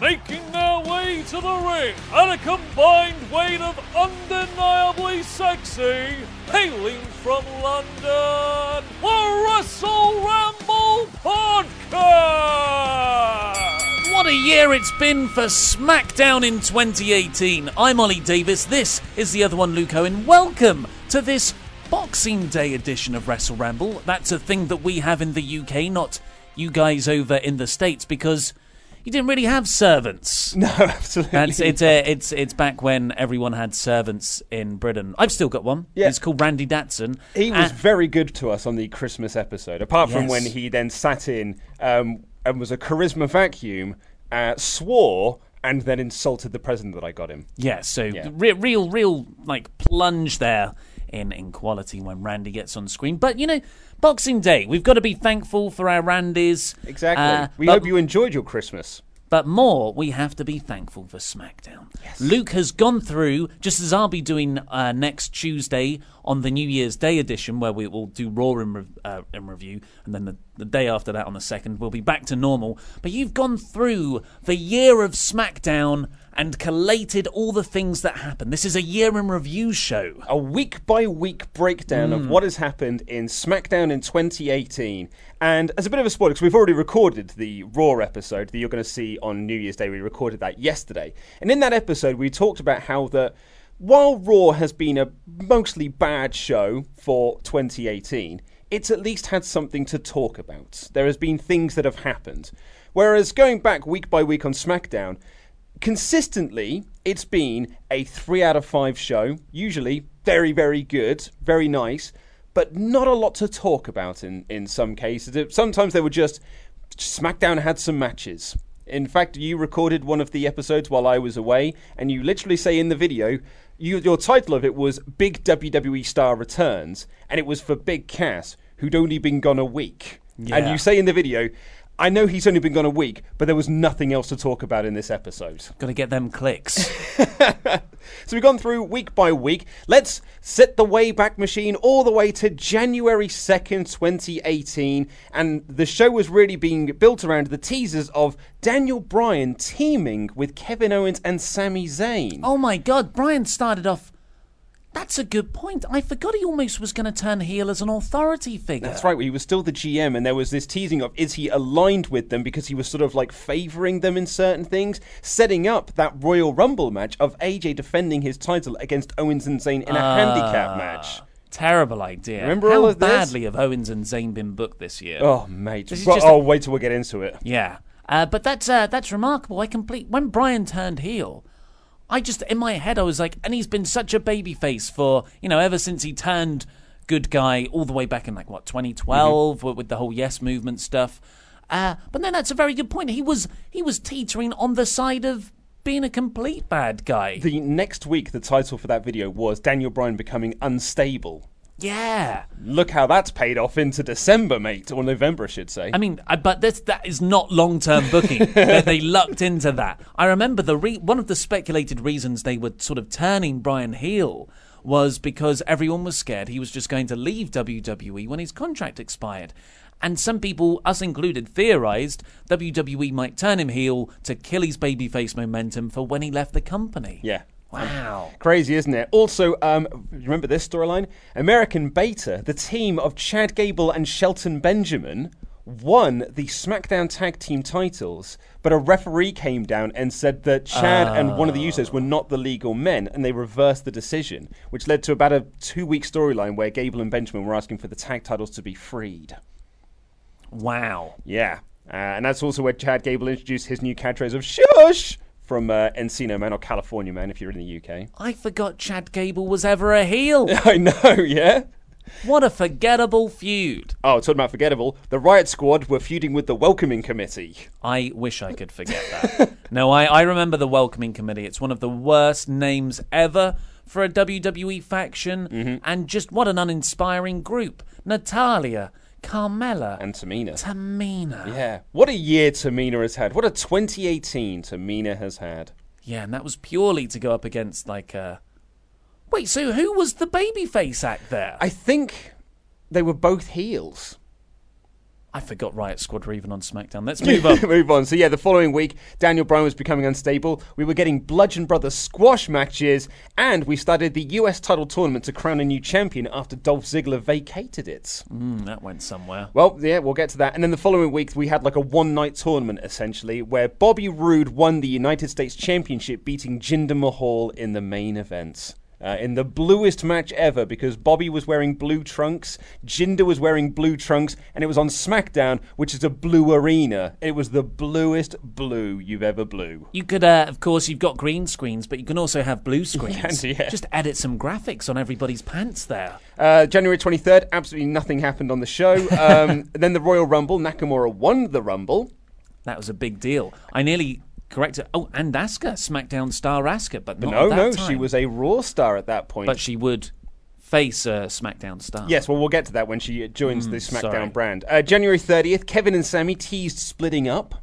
Making their way to the ring at a combined weight of undeniably sexy, hailing from London, the Wrestle Ramble Podcast! What a year it's been for SmackDown in 2018. I'm Ollie Davis. This is the other one, Luke Owen. Welcome to this Boxing Day edition of Wrestle Ramble. That's a thing that we have in the UK, not you guys over in the States, because you didn't really have servants. No, absolutely. That's it's uh, it's it's back when everyone had servants in Britain. I've still got one. Yeah. It's called Randy Datson. He was And- very good to us on the Christmas episode, apart from Yes. when he then sat in um, and was a charisma vacuum, uh, swore, and then insulted the president that I got him. Yeah, so Yeah. Re- real, real, like plunge there in in quality when Randy gets on screen. But you know, Boxing Day, we've got to be thankful for our Randys. Exactly. Uh, we hope you enjoyed your Christmas. But more, we have to be thankful for SmackDown. Yes. Luke has gone through, just as I'll be doing uh, next Tuesday on the New Year's Day edition, where we will do Raw in, re- uh, in review, and then the, the day after that, on the second, we'll be back to normal. But you've gone through the year of SmackDown and collated all the things that happened. This is a year in review show. A week by week breakdown Hmm. of what has happened in SmackDown in 2018. And as a bit of a spoiler, because we've already recorded the Raw episode that you're going to see on New Year's Day, we recorded that yesterday. And in that episode, we talked about how the while Raw has been a mostly bad show for 2018, it's at least had something to talk about. There has been things that have happened. Whereas going back week by week on SmackDown, consistently it's been a three out of five show usually very very good very nice but not a lot to talk about in in some cases. Sometimes they were just smackdown had some matches. In fact you recorded one of the episodes while i was away and you literally say in the video you, your title of it was big wwe star returns and it was for big cass who'd only been gone a week. And you say in the video I know he's only been gone a week, but there was nothing else to talk about in this episode. Got to get them clicks. So we've gone through week by week. Let's set the Wayback Machine all the way to January 2nd, 2018. And the show was really being built around the teasers of Daniel Bryan teaming with Kevin Owens and Sami Zayn. oh my God, Bryan started off. That's a good point. I forgot he almost was going to turn heel as an authority figure. That's right, he was still the GM, and there was this teasing of is he aligned with them because he was sort of like favouring them in certain things, setting up that Royal Rumble match of AJ defending his title against Owens and Zayn in a handicap match. Terrible idea. Remember How all of this? badly have Owens and Zayn been booked this year? Oh, mate. Well, just oh, a- wait till we get into it. Yeah, uh, but that's uh, that's remarkable. I complete when Bryan turned heel. I just in my head I was like, and he's been such a baby face for you know ever since he turned good guy all the way back in like what 2012 Mm-hmm. with, with the whole Yes movement stuff. Uh, but then that's a very good point. He was he was teetering on the side of being a complete bad guy. The next week, the title for that video was Daniel Bryan becoming unstable. Yeah. Look how that's paid off into December, mate, or November, I should say. I mean, I, but this, that is not long-term booking. they, they lucked into that. I remember the re- one of the speculated reasons they were sort of turning Bryan heel was because everyone was scared he was just going to leave WWE when his contract expired. And some people, us included, theorized WWE might turn him heel to kill his babyface momentum for when he left the company. Yeah. Wow. Crazy, isn't it? Also, um, remember this storyline? American Beta, the team of Chad Gable and Shelton Benjamin, won the SmackDown Tag Team titles, but a referee came down and said that Chad and one of the Usos were not the legal men, and they reversed the decision, which led to about a two-week storyline where Gable and Benjamin were asking for the tag titles to be freed. Wow. Yeah, uh, and that's also where Chad Gable introduced his new catchphrase of "Shush" from uh, Encino Man or California Man, if you're in the UK. I forgot Chad Gable was ever a heel. I know, yeah. what a forgettable feud. Oh, talking about forgettable, the Riot Squad were feuding with the Welcoming Committee. I wish I could forget that. no, I, I remember the Welcoming Committee. It's one of the worst names ever for a WWE faction, and just what an uninspiring group. Natalya, Carmella, And Tamina. Tamina. yeah. What a year Tamina has had. What a 2018 Tamina has had. Yeah, and that was purely to go up against like uh Wait, so who was the babyface act there? I think they were both heels. I forgot Riot Squad were even on SmackDown. Let's move on. Move on. So yeah, the following week, Daniel Bryan was becoming unstable. We were getting Bludgeon Brothers squash matches, and we started the US title tournament to crown a new champion after Dolph Ziggler vacated it. Mm, that went somewhere. Well, yeah, we'll get to that. And then the following week, we had like a one night tournament essentially, where Bobby Roode won the United States Championship, beating Jinder Mahal in the main event. Uh, in the bluest match ever, because Bobby was wearing blue trunks, Jinder was wearing blue trunks, and it was on SmackDown, which is a blue arena. It was the bluest blue you've ever blew. You could, uh, of course, you've got green screens, but you can also have blue screens. can, yeah. Just edit some graphics on everybody's pants there. Uh, January 23rd, absolutely nothing happened on the show. Um, then the Royal Rumble, Nakamura won the Rumble. That was a big deal. I nearly corrected. Oh, and Asuka, SmackDown star Asuka, but No, no, time. she was a Raw star at that point. But she would face a SmackDown star. Yes, well, we'll get to that when she joins the SmackDown sorry. brand. Uh, January 30th, Kevin and Sami teased splitting up,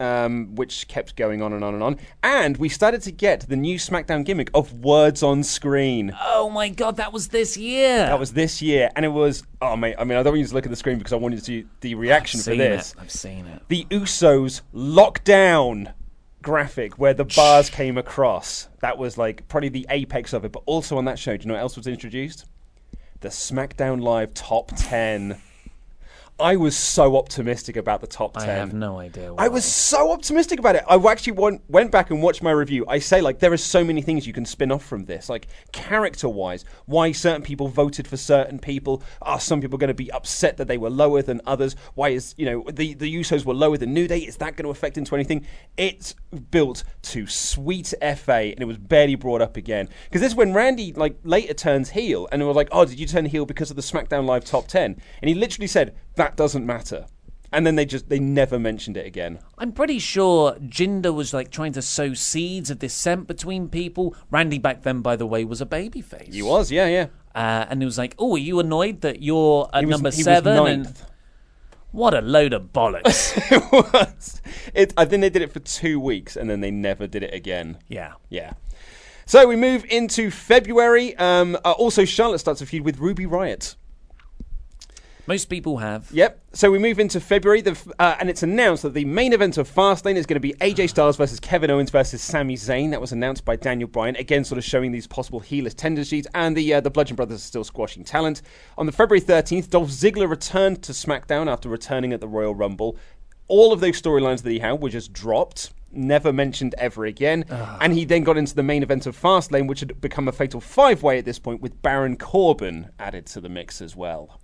um, which kept going on and on and on. And we started to get the new SmackDown gimmick of words on screen. Oh my God, that was this year. That was this year, and it was oh mate. I mean, I don't want you to look at the screen because I wanted to see the reaction for this. It. I've seen it. The Usos lockdown graphic where the bars came across. That was like probably the apex of it. But also on that show, do you know what else was introduced? The SmackDown Live Top 10. I was so optimistic about the top 10. I have no idea. Why. I was so optimistic about it. I actually went, went back and watched my review. I say, like, there are so many things you can spin off from this. Like, character wise, why certain people voted for certain people. Are some people going to be upset that they were lower than others? Why is, you know, the, the Usos were lower than New Day? Is that going to affect into anything? It's built to sweet FA, and it was barely brought up again. Because this is when Randy, like, later turns heel, and it was like, oh, did you turn heel because of the SmackDown Live top 10? And he literally said, that doesn't matter. And then they just they never mentioned it again. I'm pretty sure Jinder was like trying to sow seeds of dissent between people. Randy back then, by the way, was a babyface. He was, yeah, yeah. Uh, and it was like, oh, are you annoyed that you're at He was- number he was seven? and ninth. what a load of bollocks. it was. It, I think they did it for two weeks and then they never did it again. yeah. Yeah. So we move into February. Um, uh, also, Charlotte starts a feud with Ruby Riot. Most people have. Yep. So we move into February, the, uh, and it's announced that the main event of Fastlane is going to be AJ Styles versus Kevin Owens versus Sami Zayn. That was announced by Daniel Bryan. Again, sort of showing these possible heelers tendencies, and the uh, the Bludgeon Brothers are still squashing talent. On the February 13th, Dolph Ziggler returned to SmackDown after returning at the Royal Rumble. All of those storylines that he had were just dropped. Never mentioned ever again. And he then got into the main event of Fastlane, which had become a fatal five way at this point, with Baron Corbin added to the mix as well.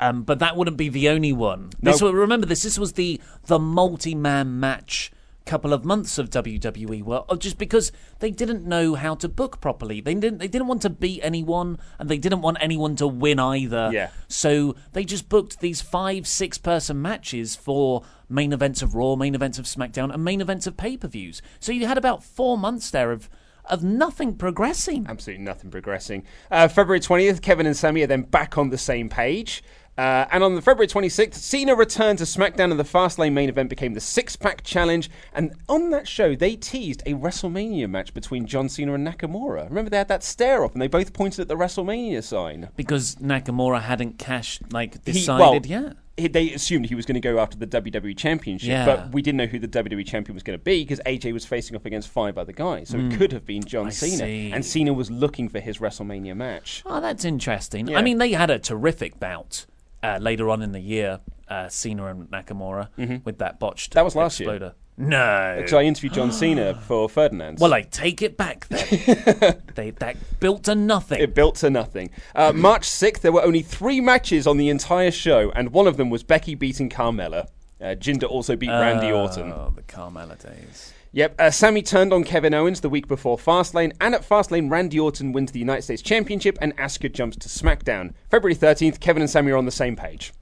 Um, but that wouldn't be the only one. This Nope. remember this. This was the the multi man match couple of months of WWE were oh, just because they didn't know how to book properly. They didn't they didn't want to beat anyone and they didn't want anyone to win either. Yeah. So they just booked these five, six person matches for main events of Raw, main events of SmackDown, and main events of pay per views. So you had about four months there of of nothing progressing. Absolutely nothing progressing. Uh, February 20th, Kevin and Sami are then back on the same page. Uh, and on the February 26th, Cena returned to SmackDown and the Fastlane main event became the Six Pack Challenge. And on that show, they teased a WrestleMania match between John Cena and Nakamura. Remember, they had that stare off and they both pointed at the WrestleMania sign. Because Nakamura hadn't cashed like He- decided well, yet. he- they assumed he was going to go after the WWE Championship, Yeah. but we didn't know who the WWE Champion was going to be because AJ was facing off against five other guys. So it could have been John Hmm. I Cena. see. And Cena was looking for his WrestleMania match. Oh, that's interesting. Yeah. I mean, they had a terrific bout uh, later on in the year, uh, Cena and Nakamura, with that botched Mm-hmm. That was last year. exploder. No. Because I interviewed John Cena for Ferdinand. Well, I take it back then. they that built to nothing. It built to nothing. Uh, March 6th, there were only three matches on the entire show, and one of them was Becky beating Carmella. Uh, Jinder also beat Randy Orton. Oh, the Carmella days. Yep, uh, Sami turned on Kevin Owens the week before Fastlane, and at Fastlane, Randy Orton wins the United States Championship, and Asuka jumps to SmackDown. February 13th, Kevin and Sami are on the same page.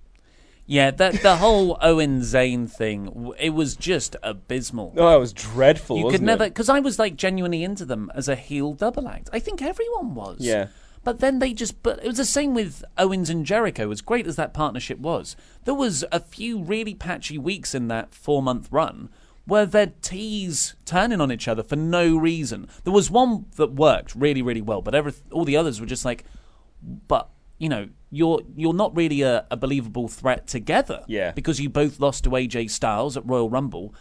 Yeah, that the whole Owen Zayn thing, it was just abysmal. Oh, it was dreadful. you could never, because I was like genuinely into them as a heel double act. I think everyone was. Yeah. But then they just, but it was the same with Owens and Jericho. As great as that partnership was, there was a few really patchy weeks in that four month run where they'd tease turning on each other for no reason. There was one that worked really, really well, but every, all the others were just like, but you know, you're you're not really a, a believable threat together. Yeah. Because you both lost to AJ Styles at Royal Rumble.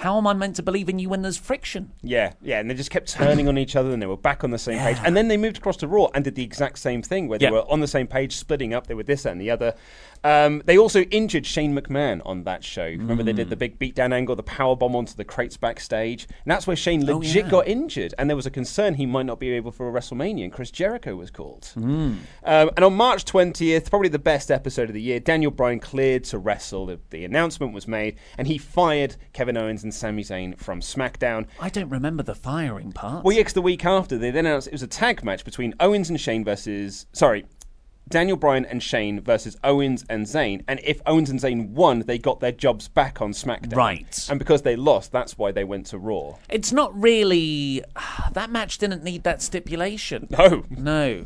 How am I meant to believe in you when there's friction? Yeah, yeah, and they just kept turning on each other, and they were back on the same page. And then they moved across to Raw and did the exact same thing, where they Yeah. were on the same page, splitting up. They were this and the other. Um, they also injured Shane McMahon on that show. Remember, they Mm. did the big beatdown angle, the power bomb onto the crates backstage, and that's where Shane Oh, legit yeah. got injured. And there was a concern he might not be able for a WrestleMania. And Chris Jericho was called. Mm. Um, and on March twentieth, probably the best episode of the year, Daniel Bryan cleared to wrestle. The, the announcement was made, and he fired Kevin Owens and Sami Zayn from SmackDown. I don't remember the firing part. Well, yeah, 'cause the week after they then announced it was a tag match between Owens and Shane versus sorry, Daniel Bryan and Shane versus Owens and Zayn. And if Owens and Zayn won, they got their jobs back on SmackDown. Right. And because they lost, that's why they went to Raw. It's not really. That match didn't need that stipulation. No. No.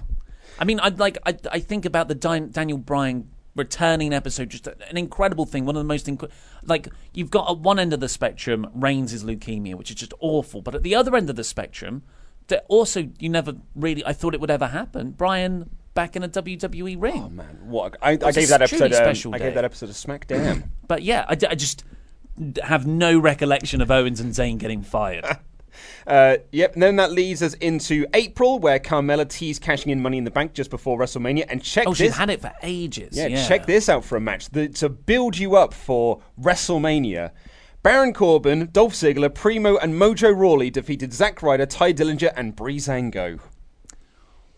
I mean, I'd like. I, I think about the Di- Daniel Bryan returning episode, just an incredible thing. One of the most inc- like you've got at one end of the spectrum, Reigns' is leukemia, which is just awful. But at the other end of the spectrum, also you never really. I thought it would ever happen. Bryan back in a WWE ring. Oh man, what I, I gave that episode. Um, special I gave that episode a SmackDown. But yeah, I just have no recollection of Owens and Zayn getting fired. Uh, yep, and then that leads us into April, where Carmella teased cashing in Money in the Bank just before WrestleMania. And check oh, this. she's had it for ages. Yeah, Yeah, check this out for a match the, to build you up for WrestleMania. Baron Corbin, Dolph Ziggler, Primo, and Mojo Rawley defeated Zack Ryder, Tye Dillinger, and Breezango.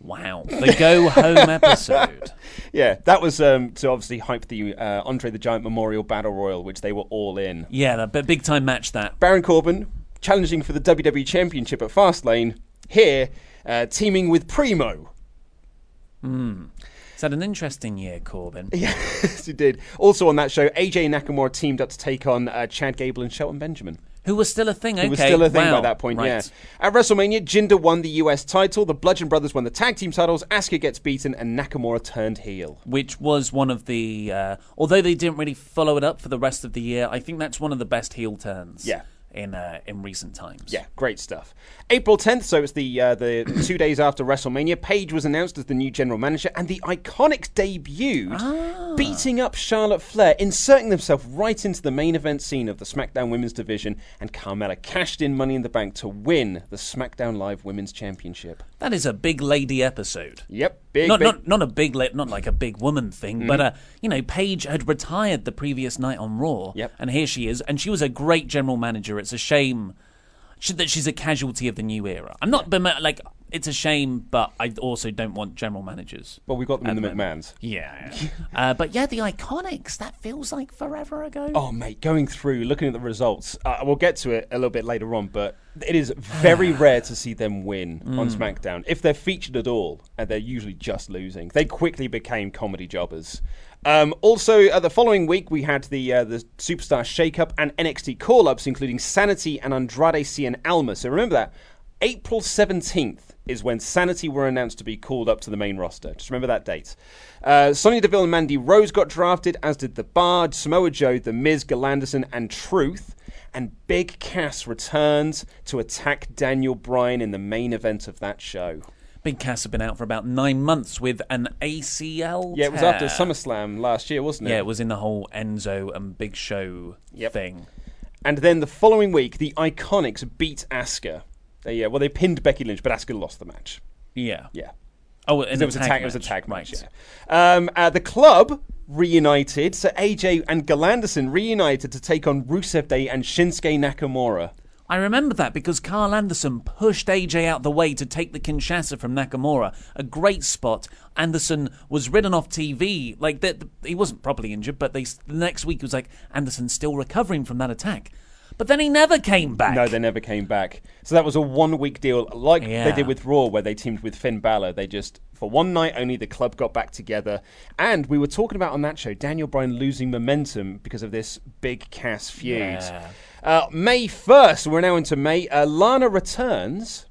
Wow, the go home episode. Yeah, that was um, to obviously hype the uh, Andre the Giant Memorial Battle Royal, which they were all in. Yeah, the big time match that. Baron Corbin challenging for the WWE Championship at Fastlane. Here, uh, teaming with Primo. Hmm. It's had an interesting year, Corbin. Yes, he did. Also on that show, AJ Nakamura teamed up to take on uh, Chad Gable and Shelton Benjamin. Who was still a thing, okay. It was still a thing wow. by that point, right. yeah. At WrestleMania, Jinder won the US title, the Bludgeon Brothers won the tag team titles, Asuka gets beaten, and Nakamura turned heel. Which was one of the. Uh, although they didn't really follow it up for the rest of the year, I think that's one of the best heel turns. Yeah. In uh, in recent times. Yeah, great stuff. April 10th, so it's the uh, the two days after WrestleMania, Paige was announced as the new general manager, and the Iconics debuted, Ah. Beating up Charlotte Flair, inserting themselves right into the main event scene of the SmackDown Women's Division, and Carmella cashed in Money in the Bank to win the SmackDown Live Women's Championship. That is a big lady episode. Yep, big, not, big. not not a big not like a big woman thing, but uh, you know, Paige had retired the previous night on Raw, Yep. and here she is, and she was a great general manager. It's a shame that she's a casualty of the new era. I'm not like it's a shame, but I also don't want general managers. Well, we got them in the the. McMahons. Yeah, uh, but yeah, the Iconics. That feels like forever ago. Oh, mate, going through, looking at the results, uh, we'll get to it a little bit later on, but it is very rare to see them win on SmackDown. If they're featured at all, and they're usually just losing, they quickly became comedy jobbers. Um, also, uh, the following week, we had the uh, the Superstar Shakeup and NXT call ups, including Sanity and Andrade Cien Alma. So remember that. April 17th is when Sanity were announced to be called up to the main roster. Just remember that date. Uh, Sonya Deville and Mandy Rose got drafted, as did The Bar, Samoa Joe, The Miz, Gallows and Anderson, and Truth. And Big Cass returns to attack Daniel Bryan in the main event of that show. Big Cass had been out for about nine months with an ACL. Yeah, it was after tear. SummerSlam last year, wasn't it? Yeah, it was in the whole Enzo and Big Show Yep. thing. And then the following week, the Iconics beat Asuka. They, yeah, well, they pinned Becky Lynch, but Asuka lost the match. Yeah. Yeah. Oh, and it was a tag. It was a tag right. match. Yeah. Um, uh, the club reunited. So AJ and Gallows and Anderson reunited to take on Rusev Day and Shinsuke Nakamura. I remember that because Karl Anderson pushed AJ out the way to take the Kinshasa from Nakamura. A great spot. Anderson was ridden off TV. Like that, he wasn't properly injured, but they the next week it was like Anderson's still recovering from that attack. But then he never came back. No, they never came back. So that was a one week deal, like Yeah. they did with Raw, where they teamed with Finn Balor. They just, for one night only, the club got back together. And we were talking about on that show Daniel Bryan losing momentum because of this big Cass feud. Yeah. Uh, May 1st, we're now into May. Uh, Lana returns.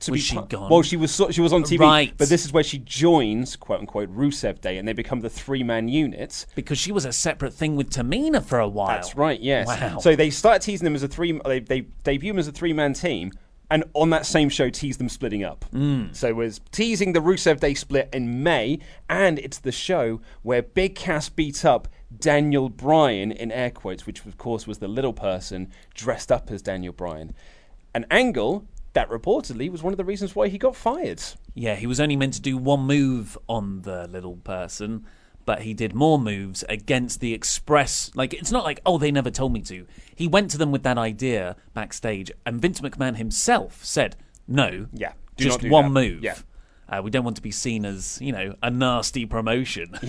To Was be she gone? Well, she was so- she was on TV, Right. but this is where she joins quote unquote Rusev Day, and they become the three man unit. because she was a separate thing with Tamina for a while. That's right. Yes. Wow. So they start teasing them as a three. They, they debut them as a three-man team, and on that same show, tease them splitting up. Mm. So it was teasing the Rusev Day split in May, and it's the show where Big Cass beat up Daniel Bryan in air quotes, which of course was the little person dressed up as Daniel Bryan. An angle that reportedly was one of the reasons why he got fired. Yeah, he was only meant to do one move on the little person, but he did more moves against the Express. Like, it's not like, oh, they never told me to. He went to them with that idea backstage, and Vince McMahon himself said, no, Yeah, do just do one that." move. Yeah. Uh, we don't want to be seen as, you know, a nasty promotion.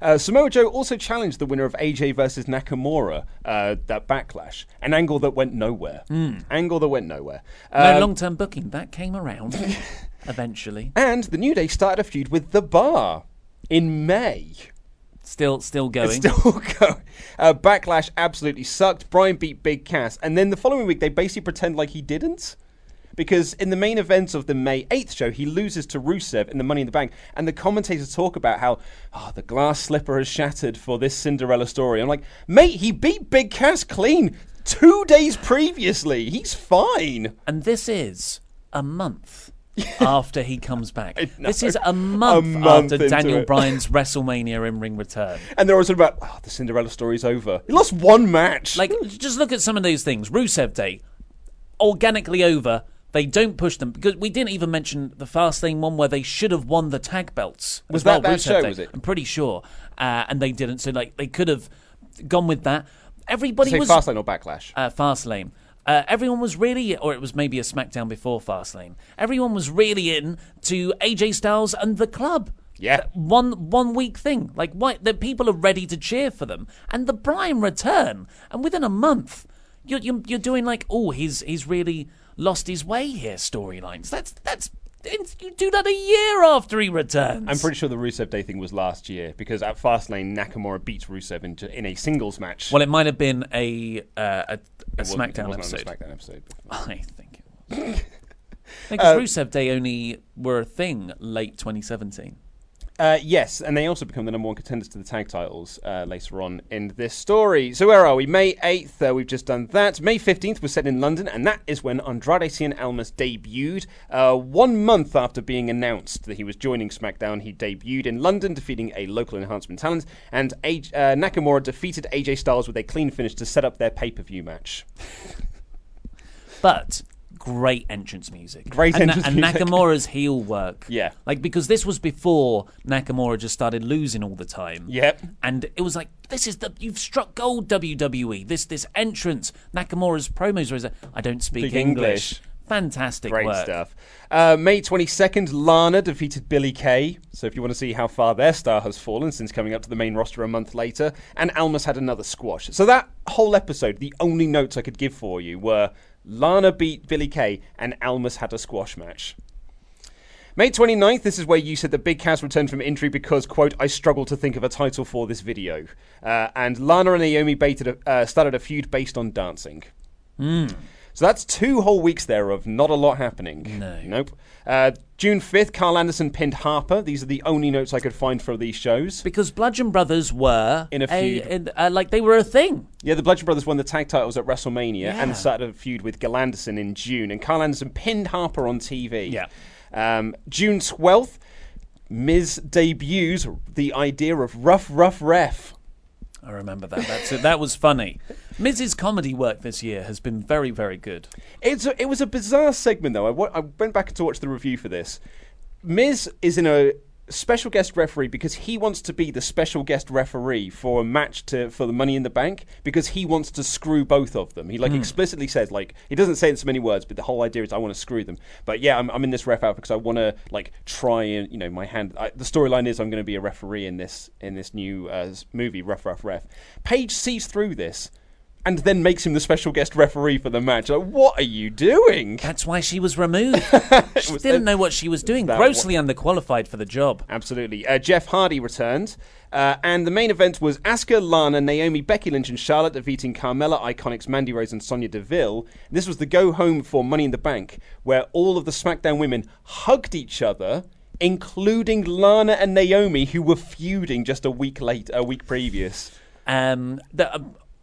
Uh, Samoa Joe also challenged the winner of AJ versus Nakamura, uh, that backlash, an angle that went nowhere. Angle that went nowhere. Hmm. no Um, long term booking. That came around eventually. and the New Day started a feud with The Bar in May. Still, still going. It's still going. Uh, backlash absolutely sucked. Bryan beat Big Cass, and then the following week they basically pretend like he didn't. Because in the main event of the May 8th show, he loses to Rusev in the Money in the Bank, and the commentators talk about how, oh, the glass slipper has shattered for this Cinderella story. I'm like, mate, he beat Big Cass clean two days previously. He's fine. And this is a month after he comes back. This is a month, month after Daniel it. Bryan's WrestleMania in ring return. And they're also about, oh, the Cinderella story's over. He lost one match. Like, just look at some of those things. Rusev Day, organically over. They don't push them because we didn't even mention the fast Fastlane one where they should have won the tag belts. Was as well, that Rusev show, Day. was it? I'm pretty sure, uh, and they didn't. So like they could have gone with that. Everybody was Fastlane or Backlash. uh, Fastlane. Uh, everyone was really, or it was maybe a SmackDown before Fastlane. Everyone was really in to AJ Styles and the club. Yeah. one one week thing. Like, why the people are ready to cheer for them, and the Bryan return, and within a month, you're you're, you're doing like, oh, he's he's really lost his way here. Storylines. That's that's you do that a year after he returns. I'm pretty sure the Rusev Day thing was last year because at Fastlane, Nakamura beats Rusev in, in a singles match. Well, it might have been a uh, a, a It wasn't- it SmackDown wasn't on the episode. SmackDown episode. I think it was. Uh, Because Rusev Day only were a thing late 2017. Uh, yes, and they also become the number one contenders to the tag titles uh, later on in this story. So where are we? May 8th, uh, we've just done that. May 15th was set in London, and that is when Andrade Cien Almas debuted. Uh, one month after being announced that he was joining SmackDown, he debuted in London, defeating a local enhancement talent, and A- uh, Nakamura defeated AJ Styles with a clean finish to set up their pay-per-view match. But great entrance music. Great and, entrance and music. Nakamura's heel work. Yeah. Like, because this was before Nakamura just started losing all the time. Yep. And it was like, this is the, you've struck gold, WWE. This this entrance, Nakamura's promos was, I don't speak Speak English. English. Fantastic Great work. stuff. Uh, May 22nd, Lana defeated Billy Kay. So if you want to see how far their star has fallen since coming up to the main roster a month later, and Almas had another squash. So that whole episode, the only notes I could give for you were Lana beat Billy Kay and Almas had a squash match. May 29th, this is where you said that Big Cass returned from injury because, quote, I struggle to think of a title for this video. Uh, and Lana and Naomi baited a, uh, started a feud based on dancing. So that's two whole weeks there of not a lot happening. No. Nope. Uh, June 5th, Karl Anderson pinned Harper. These are the only notes I could find for these shows. Because Bludgeon Brothers were In a feud. in- uh, like they were a thing. Yeah, the Bludgeon Brothers won the tag titles at WrestleMania Yeah. and started a feud with Gallows and Anderson in June. And Karl Anderson pinned Harper on TV. Yeah. Um, June 12th, Miz debuts the idea of rough, rough ref. I remember that. That's it. That was funny. Miz's comedy work this year has been very, very good. It's a, it was a bizarre segment though. I, went back to watch the review for this. Miz is in a special guest referee because he wants to be the special guest referee for a match to for the Money in the Bank because he wants to screw both of them. He like explicitly says like he doesn't say it in so many words, but the whole idea is I want to screw them. But yeah, I'm, I'm in this ref out because I want to like try and you know my hand. I, the storyline is I'm going to be a referee in this in this new uh, movie, Rough Rough Ref. Paige sees through this. And then makes him the special guest referee for the match. Like, what are you doing? That's why she was removed. she was- didn't know what she was doing. Grossly underqualified for the job. Absolutely. Uh, Jeff Hardy returned. Uh, and the main event was Asuka, Lana, Naomi, Becky Lynch, and Charlotte defeating Carmella, Iconics, Mandy Rose, and Sonya Deville. This was the go home for Money in the Bank, where all of the SmackDown women hugged each other, including Lana and Naomi, who were feuding just a week late, a week previous. Um, the, uh,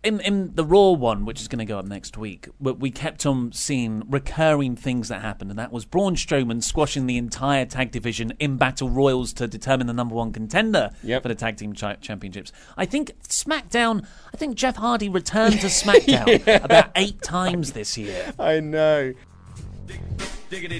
in in the Raw one, which is going to go up next week, we, we kept on seeing recurring things that happened, and that was Braun Strowman squashing the entire tag division in battle royals to determine the number one contender Yep. for the tag team chi- championships. I think SmackDown. I think Jeff Hardy returned to SmackDown about eight times this year. I know. Diggity, diggity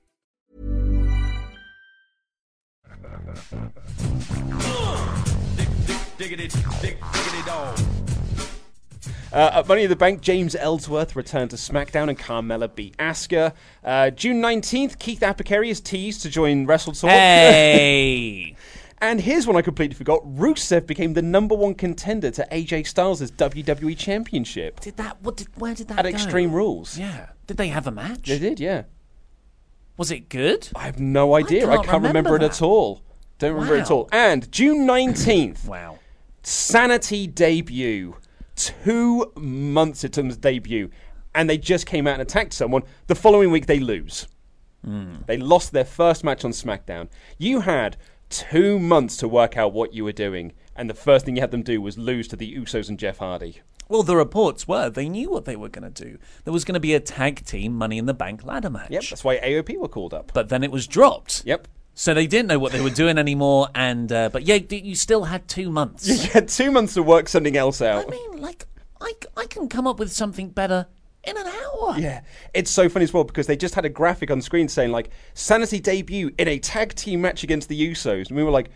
Diggity, diggity dog. Uh, at Money in the Bank, James Ellsworth returned to SmackDown and Carmella beat Asuka. Uh, June 19th, Keith Apicary is teased to join Wrestle Talk. Hey. And here's one I completely forgot. Rusev became the number one contender to AJ Styles' WWE Championship Did that? What did? Where did that at go? Extreme Rules. Yeah. Did they have a match? They did, yeah. Was it good? I have no idea. I can't can't, remember, remember it at all. Don't remember it at all. And June 19th, Wow. Sanity debut. Two months it took them to debut. And they just came out and attacked someone. The following week, they lose. Hmm. They lost their first match on SmackDown. You had two months to work out what you were doing. And the first thing you had them do was lose to the Usos and Jeff Hardy. Well, the reports were they knew what they were going to do. There was going to be a tag team Money in the Bank ladder match. Yep, that's why AOP were called up. But then it was dropped. Yep. So they didn't know what they were doing anymore. And uh, but yeah, you still had two months. You had two months to work something else out. I mean, like I, I can come up with something better in an hour. Yeah, it's so funny as well because they just had a graphic on screen saying like Sanity debut in a tag team match against the Usos, and we were like,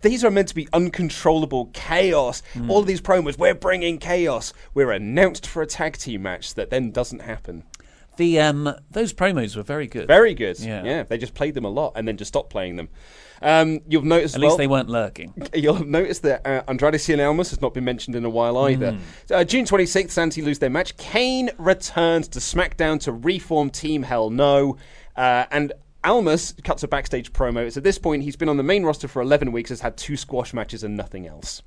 these are meant to be uncontrollable chaos. All of these promos, we're bringing chaos. We're announced for a tag team match that then doesn't happen. The um, those promos were very good. Very good. Yeah. Yeah. They just played them a lot and then just stopped playing them. Um, you'll notice At well, least they weren't lurking. You'll have noticed that uh, Andrade Cien Almas has not been mentioned in a while either. Uh, June 26th, Sanity lose their match. Kane returns to SmackDown to reform Team Hell No. Uh, and Almas cuts a backstage promo. It's at this point he's been on the main roster for 11 weeks, has had two squash matches and nothing else.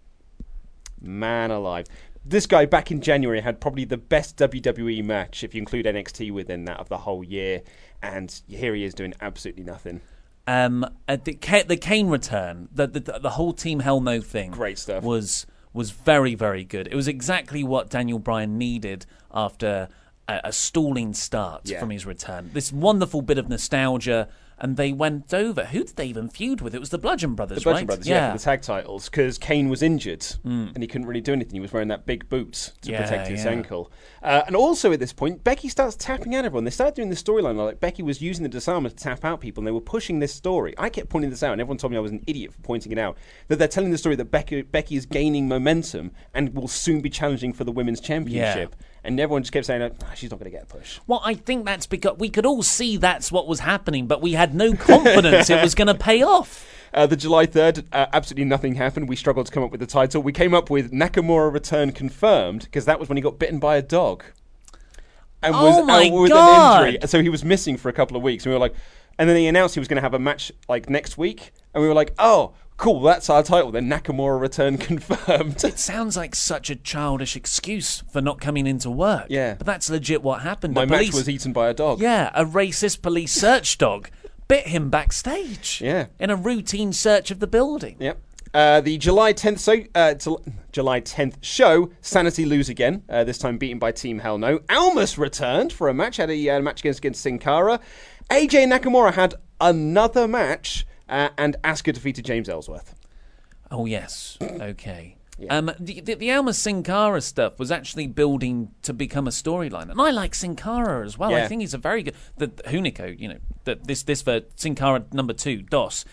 Man alive. This guy back in January had probably the best WWE match, if you include NXT within that, of the whole year. And here he is doing absolutely nothing. Um, uh, the, the Kane return, the, the the whole Team Hell No thing, Great stuff. was was very very good. It was exactly what Daniel Bryan needed after a, a stalling start Yeah. from his return. This wonderful bit of nostalgia, and they went over. Who did they even feud with? It was the Bludgeon Brothers, The Bludgeon right? Brothers, yeah. for the tag titles, because Kane was injured and he couldn't really do anything. He was wearing that big boot to Yeah, protect his yeah. ankle. Uh, and also at this point, Becky starts tapping out everyone. They started doing the storyline like Becky was using the disarmer to tap out people, and they were pushing this story. I kept pointing this out, and everyone told me I was an idiot for pointing it out. That they're telling the story that Becky, Becky is gaining momentum and will soon be challenging for the women's championship. And everyone just kept saying, "Ah, she's not going to get a push. Well, I think that's because we could all see that's what was happening, but we had no confidence it was going to pay off. Uh, the July 3rd, uh, absolutely nothing happened. We struggled to come up with the title. We came up with Nakamura return confirmed because that was when he got bitten by a dog. And Oh was my out with God. an injury. So he was missing for a couple of weeks. And we were like, and then he announced he was going to have a match like next week. And we were like, oh, cool, that's our title. Then Nakamura return confirmed. It sounds like such a childish excuse for not coming into work. Yeah. But that's legit what happened. My match police- was eaten by a dog. Yeah, a racist police search dog bit him backstage. Yeah. In a routine search of the building. Yep. Uh, the July 10th so, uh, Jul- July 10th show, Sanity lose again. Uh, this time beaten by Team Hell No. Almas returned for a match. Had a uh, match against against Sin Cara. AJ Nakamura had another match, uh, and Asuka defeated James Ellsworth. Oh yes. Okay. Um, the, the, the Alma Sin Cara stuff was actually building to become a storyline, and I like Sin Cara as well. I think he's a very good. The Hunico, you know, the, this this for Sin Cara number two, Dos,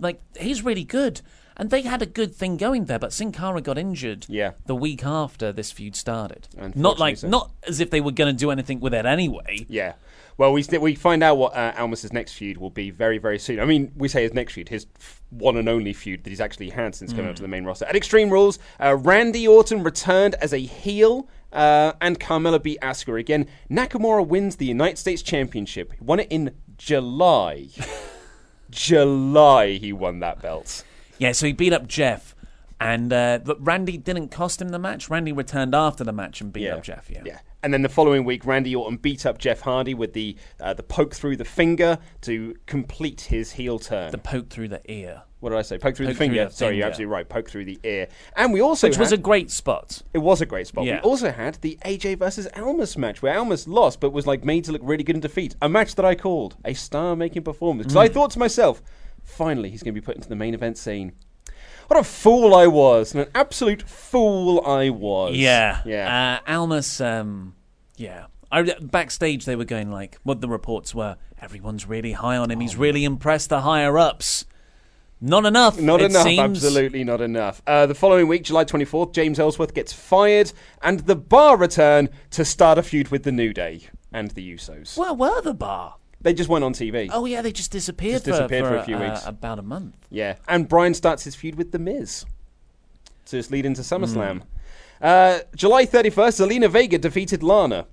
like he's really good, and they had a good thing going there. But Sin Cara got injured. Yeah. The week after this feud started, not like so. not as if they were going to do anything with it anyway. Yeah. Well, we we find out what uh, Almas's next feud will be very very soon. I mean, we say his next feud, his f- one and only feud that he's actually had since coming up to the main roster. At Extreme Rules, uh, Randy Orton returned as a heel. Uh, and Carmella beat Asuka again. Nakamura wins the United States Championship. He won it in July. July, he won that belt. Yeah, so he beat up Jeff, and uh, but Randy didn't cost him the match. Randy returned after the match and beat up Jeff. Yeah. Yeah. And then the following week, Randy Orton beat up Jeff Hardy with the uh, the poke through the finger to complete his heel turn. The poke through the ear, what did I say? Poke through Poke the finger. through the Sorry, you're absolutely right. Poke through the ear. And we also which was a great spot. it was a great spot. Yeah. We also had the AJ versus Almas match where Almas lost but was like made to look really good in defeat. A match that I called a star-making performance because I thought to myself, finally he's going to be put into the main event scene. What a fool I was, and an absolute fool I was. Yeah, yeah. Uh, Almas, um, yeah. I, backstage, they were going like, what the reports were. Everyone's really high on him. He's really impressed the higher ups. Not enough. Not enough, seems. absolutely not enough. Uh, the following week, July 24th, James Ellsworth gets fired, and the bar return to start a feud with the New Day and the Usos. Where were the bar? They just went on TV. Oh yeah, they just disappeared, Just disappeared for, for a few uh, weeks. about a month. Yeah, and Bryan starts his feud with The Miz to just lead into Hmm. SummerSlam. Uh, July 31st, Zelina Vega defeated Lana.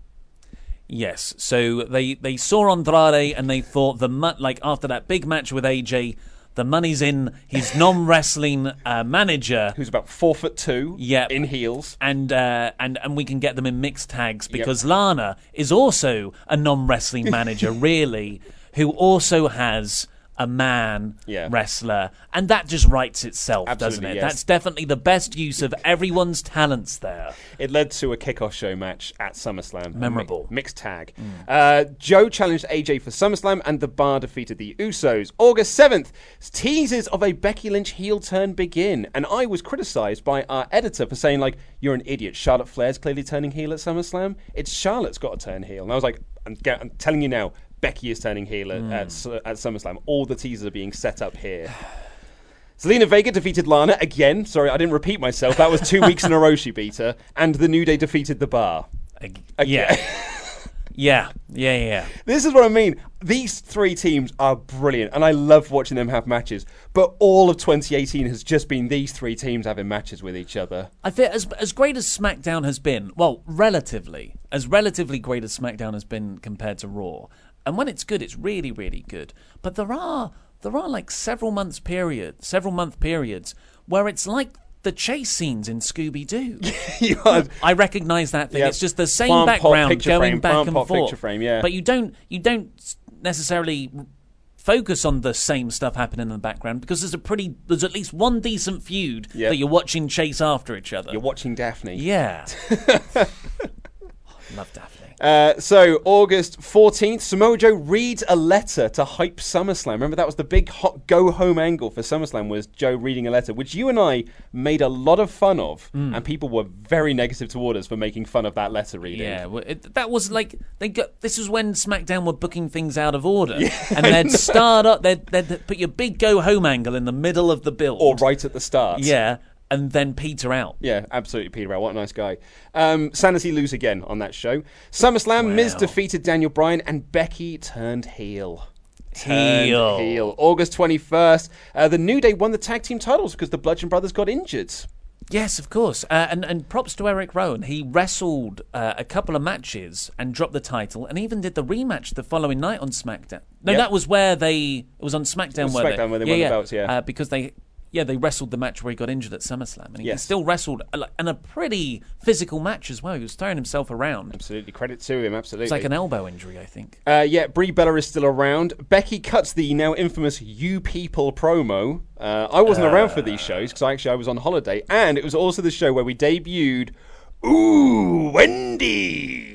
Yes. So they they saw Andrade and they thought the like after that big match with AJ, the money's in his non-wrestling uh, manager. Who's about four foot two Yep. in heels. And uh, and and we can get them in mixed tags because Lana is also a non-wrestling manager, really, who also has a man Yeah. wrestler, and that just writes itself, doesn't it? yes. That's definitely the best use of everyone's talents there. It led to a kickoff show match at SummerSlam. a mi- Memorable. mixed tag. Uh, Joe challenged AJ for SummerSlam, and the bar defeated the Usos. August 7th, teasers of a Becky Lynch heel turn begin. And I was criticized by our editor for saying, like, you're an idiot. Charlotte Flair's clearly turning heel at SummerSlam. It's Charlotte's got to turn heel. And I was like, I'm, I'm telling you now, Becky is turning heel at, hmm. at, at SummerSlam. All the teasers are being set up here. Zelina Vega defeated Lana again. Sorry, I didn't repeat myself. That was two weeks in a row she beat her. And the New Day defeated the bar. Ag- Yeah. Yeah, yeah, yeah. yeah. This is what I mean. These three teams are brilliant, and I love watching them have matches. But all of 2018 has just been these three teams having matches with each other. I think as as great as SmackDown has been, well, relatively, as relatively great as SmackDown has been compared to Raw. And when it's good, it's really, really good. But there are there are like several months period, several month periods where it's like the chase scenes in Scooby Doo. I recognise that thing. Yeah. It's just the same Plant, background going frame, back and forth. frame, yeah. But you don't you don't necessarily focus on the same stuff happening in the background because there's a pretty there's at least one decent feud Yeah. that you're watching chase after each other. You're watching Daphne. Yeah. Love Daphne. Uh, so August 14th, Samoa Joe reads a letter to hype SummerSlam. Remember that was the big hot go home angle for SummerSlam was Joe reading a letter, which you and I made a lot of fun of, Hmm. and people were very negative toward us for making fun of that letter reading. Yeah, well, it, that was like they got. This was when SmackDown were booking things out of order, and they'd start up. They'd, they'd put your big go home angle in the middle of the build, Or right at the start. yeah, and then peter out. Yeah, absolutely, Peter. out. What a nice guy. Um, Sanity lose again on that show. SummerSlam, Miz defeated Daniel Bryan, and Becky turned heel. Heel. heel. August 21st, uh, the New Day won the tag team titles because the Bludgeon Brothers got injured. Yes, of course. Uh, and and props to Eric Rowan. He wrestled uh, a couple of matches and dropped the title, and even did the rematch the following night on SmackDown. No, Yep. that was where they. It was on SmackDown. was where SmackDown where they won the belts, yeah. Uh, because they. Yeah, they wrestled the match where he got injured at SummerSlam, and he Yes. still wrestled, and a pretty physical match as well. He was throwing himself around. Absolutely, credit to him. Absolutely. It's like an elbow injury, I think. Uh, yeah, Brie Bella is still around. Becky cuts the now infamous "You People" promo. Uh, I wasn't around for these shows because actually I was on holiday, and it was also the show where we debuted. Ooh, Wendy.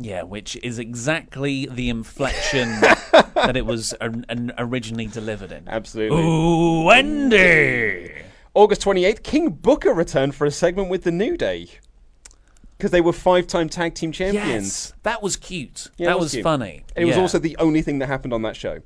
Yeah, which is exactly the inflection that it was originally delivered in. Absolutely. Ooh, Wendy! August 28th, King Booker returned for a segment with the New Day. Because they were five time tag team champions. Yes, that was cute. Yeah, it that was, cute. funny. And it was also the only thing that happened on that show.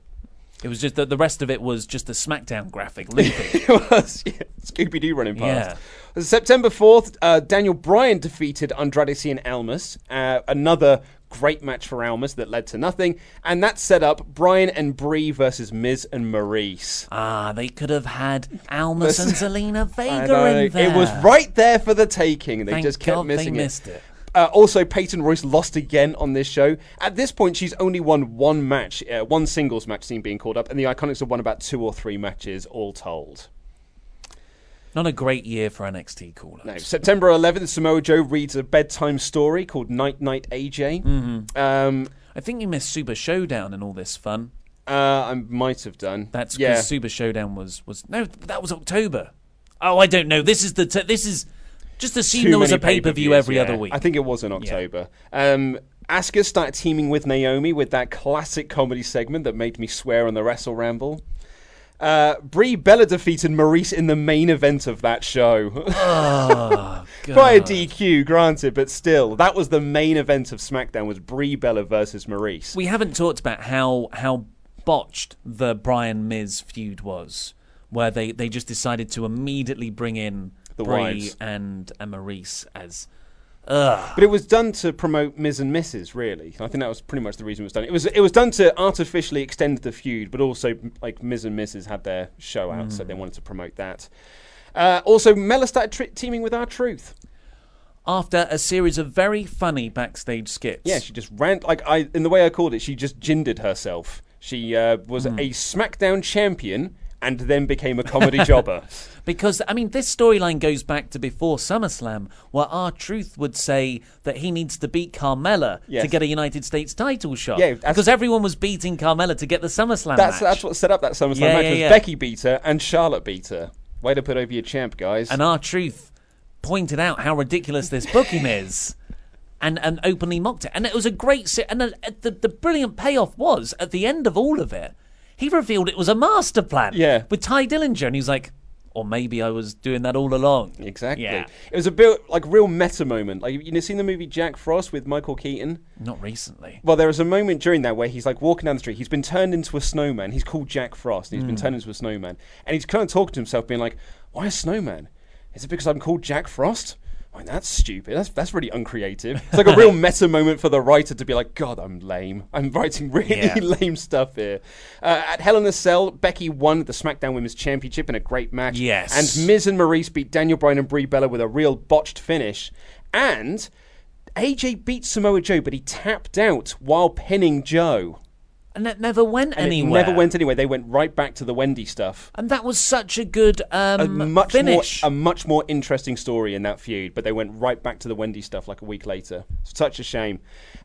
It was just that the rest of it was just a SmackDown graphic looping. it was yeah, Scooby Doo running past. Yeah. September 4th, uh, Daniel Bryan defeated Andrade and Almas. Uh, another great match for Almas that led to nothing. And that set up Bryan and Brie versus Miz and Maryse. ah, they could have had Almas and Zelina Vega in there. It was right there for the taking. They Thank just kept God they missing missed it. Uh, also, Peyton Royce lost again on this show. At this point, she's only won one match, uh, one singles match scene being called up, and the Iconics have won about two or three matches all told. Not a great year for NXT call-ups. No, September 11th, Samoa Joe reads a bedtime story called Night Night AJ. Mm-hmm. Um, I think you missed Super Showdown and all this fun. uh, I might have done. That's because yeah. Super Showdown was was no, that was October. Oh, I don't know. This is the t- this is just assume Too there was a pay per view every yeah. other week. I think it was in October. Um, Asuka started teaming with Naomi with that classic comedy segment that made me swear on the Wrestle Ramble. Uh, Brie Bella defeated Maryse in the main event of that show. Oh, By a DQ, granted, but still, that was the main event of SmackDown was Brie Bella versus Maryse. We haven't talked about how how botched the Bryan Miz feud was, where they, they just decided to immediately bring in The Brie wives. and Emma Reese as. Ugh. But it was done to promote Miz and Mrs. Really, I think that was pretty much the reason it was done. It was it was done to artificially extend the feud, but also like Miz and Mrs. had their show out, so they wanted to promote that. Uh, also, Mella started tri- teaming with R-Truth. After a series of very funny backstage skits. Yeah, she just ran like I in the way I called it. She just gindered herself. She uh, was a SmackDown champion and then became a comedy jobber. Because, I mean, this storyline goes back to before SummerSlam, where R-Truth would say that he needs to beat Carmella Yes. to get a United States title shot. Yeah, that's- because everyone was beating Carmella to get the SummerSlam That's match. that's what set up that SummerSlam Yeah, match. yeah, was yeah. Becky beat her and Charlotte beat her. Way to put over your champ, guys. and R-Truth pointed out how ridiculous this booking is. And, and openly mocked it, and it was a great. Se- and the, the the brilliant payoff was at the end of all of it, he revealed it was a master plan. Yeah. with Tye Dillinger, and he's like, or maybe I was doing that all along. Exactly. Yeah. It was a bit like real meta moment. Like you know, seen the movie Jack Frost with Michael Keaton. Not recently. Well, there was a moment during that where he's like walking down the street. He's been turned into a snowman. He's called Jack Frost. And he's been hmm. turned into a snowman, and he's kind of talking to himself, being like, "Why a snowman? Is it because I'm called Jack Frost? Why, that's stupid. That's that's really uncreative. It's like a real meta moment for the writer to be like, God, I'm lame. I'm writing really Yeah. lame stuff here. Uh, at Hell in a Cell, Becky won the SmackDown Women's Championship in a great match. Yes. And Miz and Maryse beat Daniel Bryan and Brie Bella with a real botched finish. And AJ beat Samoa Joe, but he tapped out while pinning Joe. And it never went And anywhere. it never went anywhere. They went right back to the Wendy stuff. And that was such a good um, a much finish. more a much more interesting story in that feud, but they went right back to the Wendy stuff like a week later. Such a shame.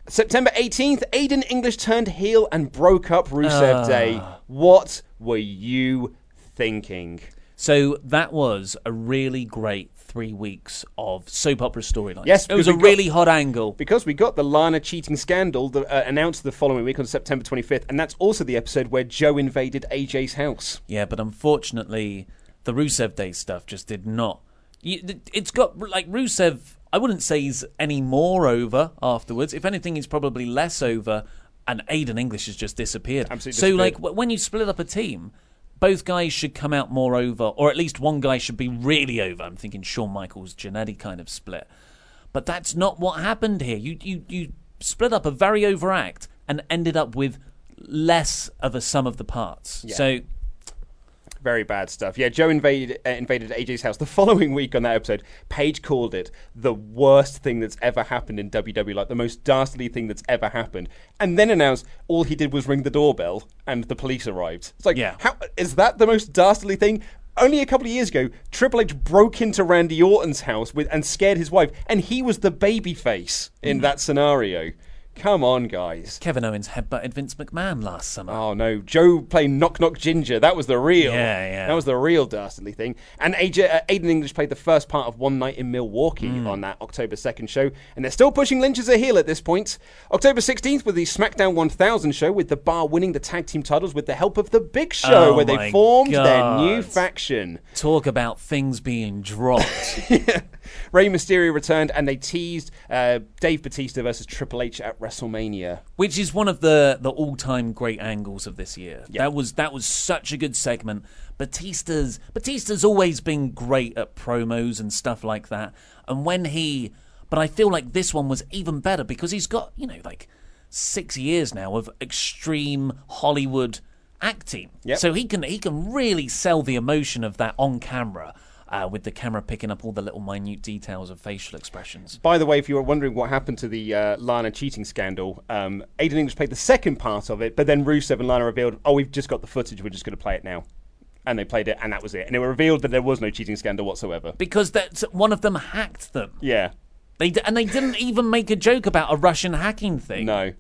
September 18th, Aiden English turned heel and broke up Rusev Ah. Day. What were you thinking? So that was a really great three weeks of soap opera storylines. Yes, it was a got- really hot angle. Because we got the Lana cheating scandal that, uh, announced the following week on September 25th, and that's also the episode where Joe invaded AJ's house. Yeah, but unfortunately, the Rusev Day stuff just did not. It's got like Rusev. I wouldn't say he's any more over afterwards. If anything, he's probably less over. And Aiden English has just disappeared. Absolutely so, like, disappeared. w- when you split up a team, both guys should come out more over, or at least one guy should be really over. I'm thinking Shawn Michaels, Jannetty kind of split. But that's not what happened here. You you you split up a very over act and ended up with less of a sum of the parts. Yeah. So Very bad stuff. Yeah, Joe invaded uh, invaded AJ's house. The following week on that episode, Paige called it the worst thing that's ever happened in WWE, like the most dastardly thing that's ever happened, and then announced all he did was ring the doorbell and the police arrived. It's like, Yeah. how is that the most dastardly thing? Only a couple of years ago, Triple H broke into Randy Orton's house with and scared his wife, and he was the baby face in that scenario. Come on, guys. Kevin Owens headbutted Vince McMahon last summer. Oh no, Joe playing Knock Knock Ginger. That was the real. Yeah, yeah. That was the real dastardly thing. And AJ, uh, Aiden English played the first part of One Night in Milwaukee Hmm. on that October 2nd show. And they're still pushing Lynch as a heel at this point. October 16th with the SmackDown 1000 show with the Bar winning the tag team titles with the help of the Big Show Oh where they formed their new faction. Talk about things being dropped. Rey Mysterio returned and they teased uh, Dave Batista versus Triple H at WrestleMania. which is one of the the all time great angles of this year. That was that was such a good segment. Batista's Batista's always been great at promos and stuff like that. And when he, but I feel like this one was even better because he's got you know like six years now of extreme Hollywood acting. Yep. So he can he can really sell the emotion of that on camera. Uh, with the camera picking up all the little minute details of facial expressions. By the way, if you were wondering what happened to the uh, Lana cheating scandal, um, Aiden English played the second part of it, but then Rusev and Lana revealed, oh, we've just got the footage, we're just going to play it now. And they played it, and that was it. And it was revealed that there was no cheating scandal whatsoever. Because that one of them hacked them. Yeah, They d- and they didn't even make a joke about a Russian hacking thing. no.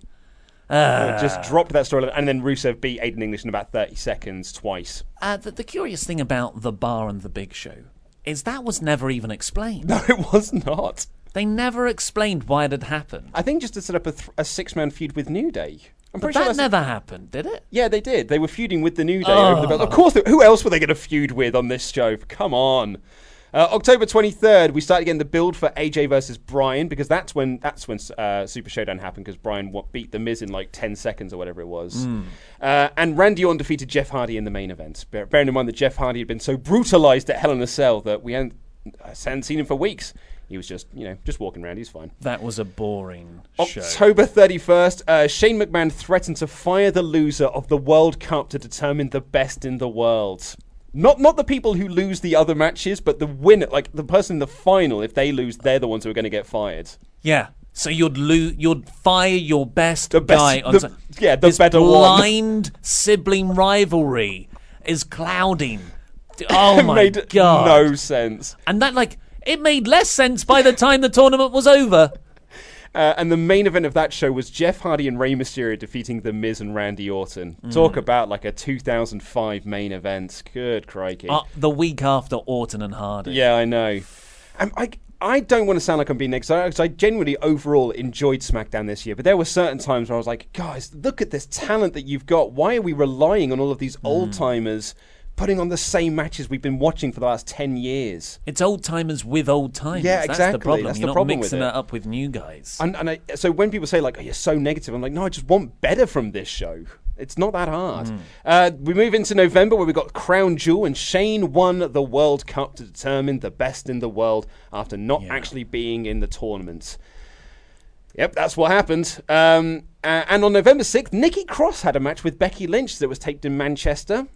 Uh, just dropped that story, and then Rusev beat Aiden English in about 30 seconds twice. uh, the, the curious thing about the Bar and the Big Show is that was never even explained. No, it was not. They never explained why it had happened. I think just to set up a, th- a six man feud with New Day. I'm But pretty that sure that's never happened, did it? Yeah, they did. They were feuding with the New Day over the oh. belt. Of course, they- who else were they going to feud with on this show? Come on. Uh, October 23rd, we start again the build for AJ versus Bryan because that's when that's when uh, Super Showdown happened because Bryan wa- beat the Miz in like 10 seconds or whatever it was. Uh, and Randy Orton defeated Jeff Hardy in the main event. Bear, bearing in mind that Jeff Hardy had been so brutalized at Hell in a Cell that we hadn't, uh, hadn't seen him for weeks. He was just, you know, just walking around. He's fine. That was a boring show. October 31st, uh, Shane McMahon threatened to fire the loser of the World Cup to determine the best in the world. Not not the people who lose the other matches, but the winner, like the person in the final. If they lose, they're the ones who are going to get fired. Yeah. So you'd lose, you'd fire your best, The best- guy on the- yeah, the this better one. blind sibling rivalry is clouding. Oh my made god! no sense. And that like it made less sense by the time the tournament was over. Uh, and the main event of that show was Jeff Hardy and Rey Mysterio defeating The Miz and Randy Orton. Talk about like a 2005 main event. Good crikey. Uh, the week after Orton and Hardy. Yeah, I know. Um, I, I don't want to sound like I'm being negative because I genuinely overall enjoyed SmackDown this year, but there were certain times where I was like, guys, look at this talent that you've got. Why are we relying on all of these Hmm. old timers putting on the same matches we've been watching for the last 10 years? It's old timers with old timers. Yeah, That's exactly. the problem. That's You're the not problem mixing it. that up with new guys. And, and I, so when people say, like, oh, you're so negative, I'm like, no, I just want better from this show. It's not that hard. Uh, we move into November where we got Crown Jewel, and Shane won the World Cup to determine the best in the world after not Yeah. actually being in the tournament. Yep, that's what happened. Um, uh, and on November 6th, Nikki Cross had a match with Becky Lynch that was taped in Manchester.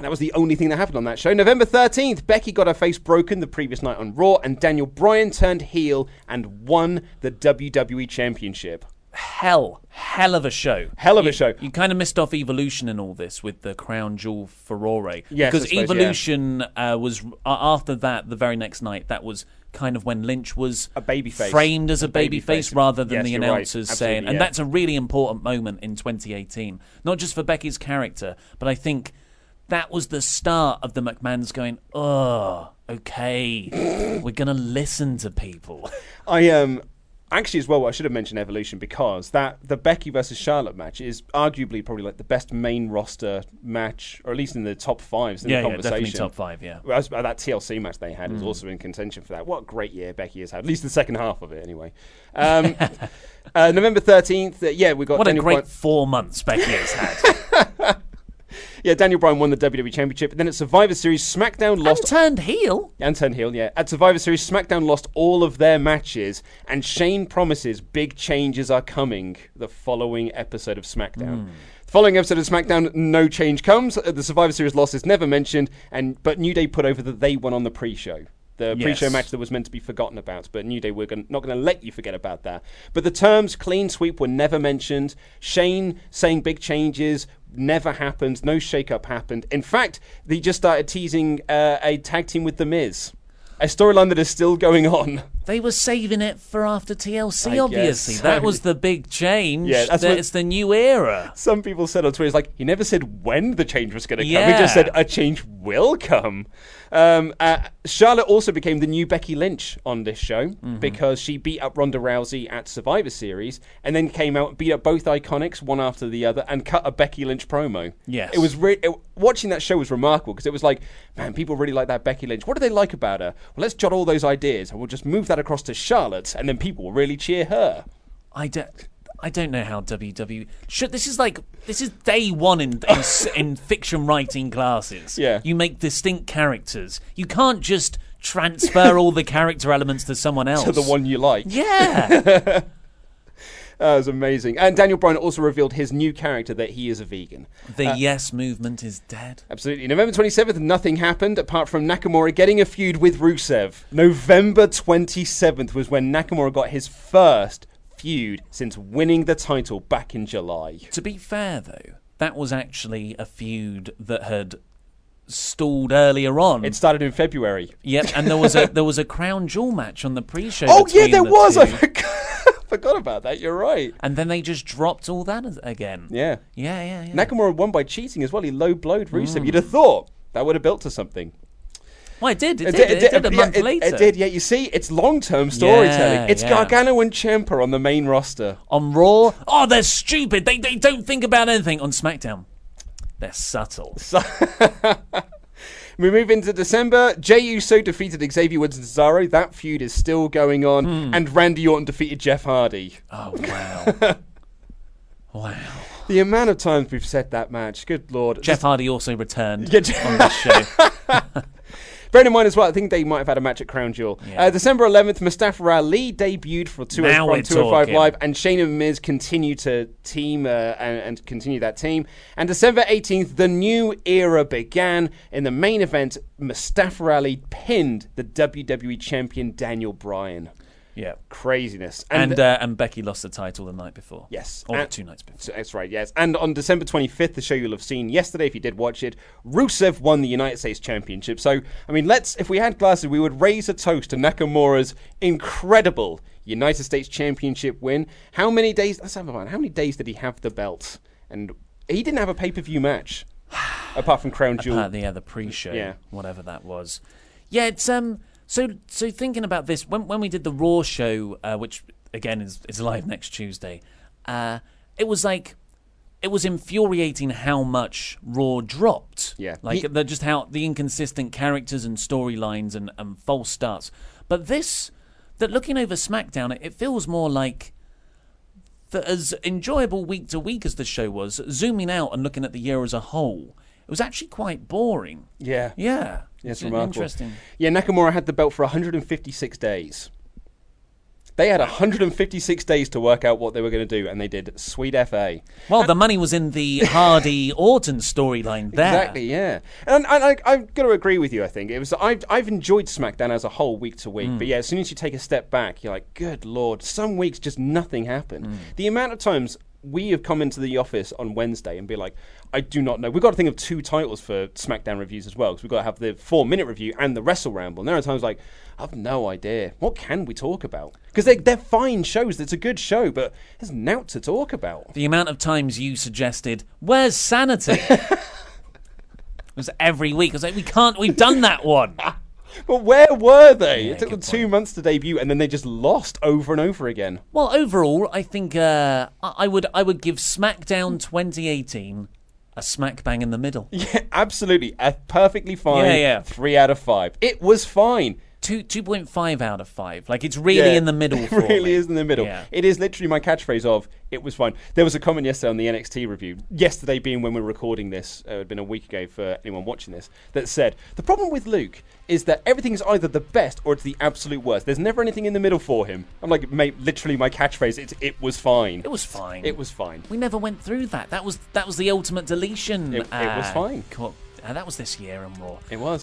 That was the only thing that happened on that show. November 13th, Becky got her face broken the previous night on Raw, and Daniel Bryan turned heel and won the WWE Championship. Hell, hell of a show. Hell of a show. You kind of missed off Evolution in all this with the Crown Jewel Furore. Yes, because suppose, yeah. Evolution uh, was uh, after that. The very next night, that was kind of when Lynch was A babyface. framed as a, A baby babyface. face rather than Yes, the you're right. announcers saying. And yeah. that's a really important moment in 2018, not just for Becky's character, but I think that was the start of the McMahon's going. Oh, okay, we're gonna listen to people. I um actually as well I should have mentioned Evolution because that the Becky versus Charlotte match is arguably probably like the best main roster match, or at least in the top fives in Yeah, the yeah, conversation. definitely top five, yeah. Uh, that TLC match they had was Mm. also in contention for that. What a great year Becky has had, at least the second half of it anyway. Um, uh, November thirteenth, uh, yeah, we got What a Daniel great Bryan- four months Becky has had. yeah, Daniel Bryan won the WWE Championship. And then at Survivor Series, SmackDown lost. turned heel. And turned heel, yeah. At Survivor Series, SmackDown lost all of their matches. And Shane promises big changes are coming the following episode of SmackDown. Hmm. The following episode of SmackDown, no change comes. Uh, The Survivor Series loss is never mentioned. and But New Day put over that they won on the pre The pre-show match that was meant to be forgotten about, but New Day were gon- not going to let you forget about that. But the terms clean sweep were never mentioned. Shane saying big changes never happened. No shake-up happened. In fact, they just started teasing uh, a tag team with The Miz. A storyline that is still going on. They were saving it for after TLC, I obviously. so. That was the big change. Yeah, that's that what- it's the new era. Some people said on Twitter, it's like, he never said when the change was going to come. He just said a change will come. Um, uh, Charlotte also became the new Becky Lynch on this show Mm-hmm. because she beat up Ronda Rousey at Survivor Series and then came out, and beat up both Iconics, one after the other, and cut a Becky Lynch promo. Yes. It was re- it, watching that show was remarkable because it was like, man, people really like that Becky Lynch. What do they like about her? Well, let's jot all those ideas and we'll just move that across to Charlotte and then people will really cheer her. I don't. I don't know how WWE should. This is like this is day one in in, in fiction writing classes. Yeah. you make distinct characters. You can't just transfer all the character elements to someone else. To the one you like. Yeah. That was amazing. And Daniel Bryan also revealed his new character that he is a vegan. The Uh, yes movement is dead. Absolutely. November 27th, nothing happened apart from Nakamura getting a feud with Rusev. November 27th was when Nakamura got his first feud since winning the title back in July. To be fair, though, that was actually a feud that had stalled earlier on. It started in February. Yep, and there was a there was a crown jewel match on the pre-show. Oh, yeah, there the was. I forgot, forgot about that. You're right. And then they just dropped all that again. Yeah. Yeah, yeah, yeah. Nakamura won by cheating as well. He low blowed Rusev. Mm. You'd have thought that would have built to something. Well, it did. It, did. It did, a yeah, month it- later. It did, yeah. You see, it's long term storytelling. Yeah, it's yeah. Gargano and Ciampa on the main roster. On Raw, oh, they're stupid. They they don't think about anything. On SmackDown, they're subtle. We move into December. Jey Uso defeated Xavier Woods and Cesaro. That feud is still going on. Hmm. And Randy Orton defeated Jeff Hardy. Oh wow, wow. The amount of times we've said that match, good lord. Jeff Hardy also returned Yeah, Je- on this show. Bearing in mind as well, I think they might have had a match at Crown Jewel. Yeah. Uh, December 11th, Mustafa Ali debuted for 205, 205. Live, and Shane and Miz continue to team uh, and, and continue that team. And December 18th, the new era began. In the main event, Mustafa Ali pinned the WWE champion Daniel Bryan. Yeah. Craziness. And uh, and Becky lost the title the night before. Yes. or And- two nights before. So that's right, yes. And on December 25th, the show you'll have seen yesterday, if you did watch it, Rusev won the United States Championship. So, I mean, let's, if we had glasses, we would raise a toast to Nakamura's incredible United States Championship win. How many days, let's have a mind, how many days did he have the belt? And he didn't have a pay per view match, apart from Crown Jewel. Apart the other pre-show, Yeah. whatever that was. Yeah, it's um. So so thinking about this, when when we did the Raw show, uh, which again is is live next Tuesday, uh, it was like. It was infuriating how much Raw dropped. Yeah. Like He- the, just how the inconsistent characters and storylines and, and false starts. But this, that looking over SmackDown, it, it feels more like that as enjoyable week to week as the show was, zooming out and looking at the year as a whole, it was actually quite boring. Yeah. Yeah. Yeah, it's It's remarkable. interesting. Yeah, Nakamura had the belt for 156 days. They had 156 days to work out what they were going to do, and they did. Sweet FA. Well, the money was in the Hardy Orton storyline there. Exactly, yeah. And, and I, I'm going to agree with you. I think it was. I've, I've enjoyed SmackDown as a whole, week to week. Mm. But yeah, as soon as you take a step back, you're like, good lord. Some weeks just nothing happened. Mm. The amount of times we have come into the office on Wednesday and be like, I do not know. We've got to think of two titles for SmackDown reviews as well, because we've got to have the four minute review and the Wrestle Ramble. And there are times like, I've no idea. What can we talk about? Because they, they're fine shows. It's a good show, but there's nought to talk about. The amount of times you suggested, "Where's Sanity?" it was every week. I was like, "We can't. We've done that one." But where were they? Yeah, it took them two months to debut, and then they just lost over and over again. Well, overall, I think uh, I I would I would give SmackDown 2018 a smack bang in the middle. Yeah, absolutely. A perfectly fine Yeah, yeah. three out of five. It was fine. Two two point five out of five. Like it's really Yeah, in the middle. It really me. is in the middle. Yeah. It is literally my catchphrase of "it was fine." There was a comment yesterday on the NXT review. Yesterday being when we're recording this, uh, it had been a week ago for anyone watching this. That said, the problem with Luke is that everything is either the best or it's the absolute worst. There's never anything in the middle for him. I'm like, mate, literally my catchphrase. It's "it was fine." It was fine. It was fine. We never went through that. That was that was the ultimate deletion. It- it was uh, fine. co- uh, that was this year and Raw. It was.